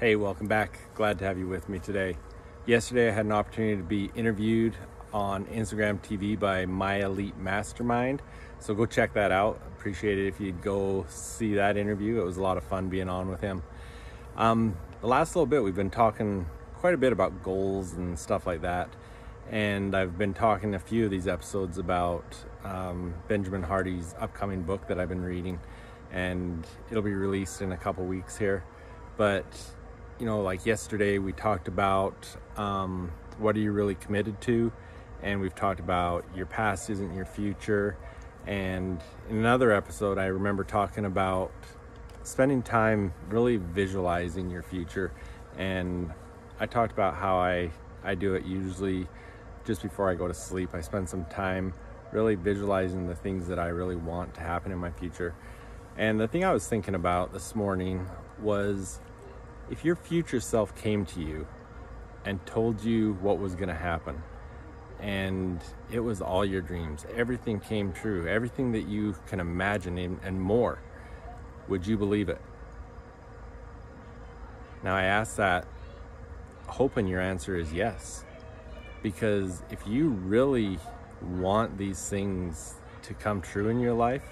Hey, welcome back. Glad to have you with me today. Yesterday, I had an opportunity to be interviewed on Instagram TV by My Elite Mastermind. So go check that out. Appreciate it if you'd go see that interview. It was a lot of fun being on with him. Um, the last little bit, we've been talking quite a bit about goals and stuff like that. And I've been talking a few of these episodes about um, Benjamin Hardy's upcoming book that I've been reading. And it'll be released in a couple weeks here. But you know, like yesterday we talked about um, what are you really committed to, and we've talked about your past isn't your future. And in another episode, I remember talking about spending time really visualizing your future. And I talked about how I, I do it usually just before I go to sleep. I spend some time really visualizing the things that I really want to happen in my future. And the thing I was thinking about this morning was if your future self came to you and told you what was going to happen, and it was all your dreams, everything came true, everything that you can imagine and more, would you believe it? Now, I ask that hoping your answer is yes. Because if you really want these things to come true in your life,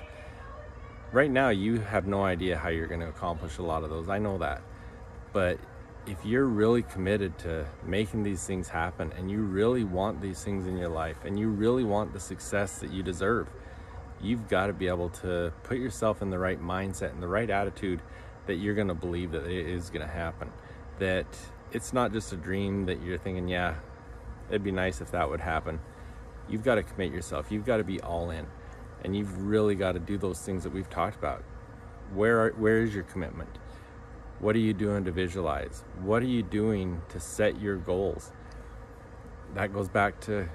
right now you have no idea how you're going to accomplish a lot of those. I know that. But if you're really committed to making these things happen and you really want these things in your life and you really want the success that you deserve, you've got to be able to put yourself in the right mindset and the right attitude that you're going to believe that it is going to happen. That it's not just a dream that you're thinking, yeah, it'd be nice if that would happen. You've got to commit yourself. You've got to be all in. And you've really got to do those things that we've talked about. Where are, where is your commitment? What are you doing to visualize? What are you doing to set your goals? That goes back to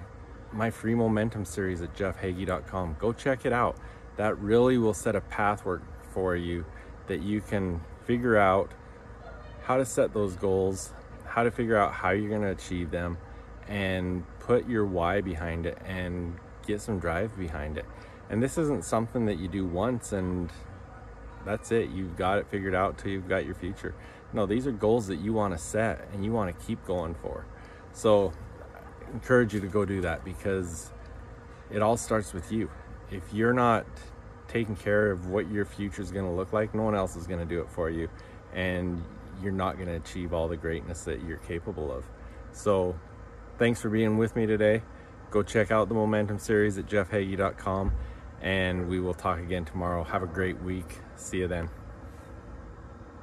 my free momentum series at jeffhagee.com. Go check it out. That really will set a pathwork for you that you can figure out how to set those goals, how to figure out how you're going to achieve them, and put your why behind it and get some drive behind it. And this isn't something that you do once and that's it. You've got it figured out till you've got your future. No, these are goals that you want to set and you want to keep going for. So I encourage you to go do that because it all starts with you. If you're not taking care of what your future is going to look like, no one else is going to do it for you. And you're not going to achieve all the greatness that you're capable of. So thanks for being with me today. Go check out the Momentum series at jeffhagee.com and we will talk again tomorrow. Have a great week. See you then.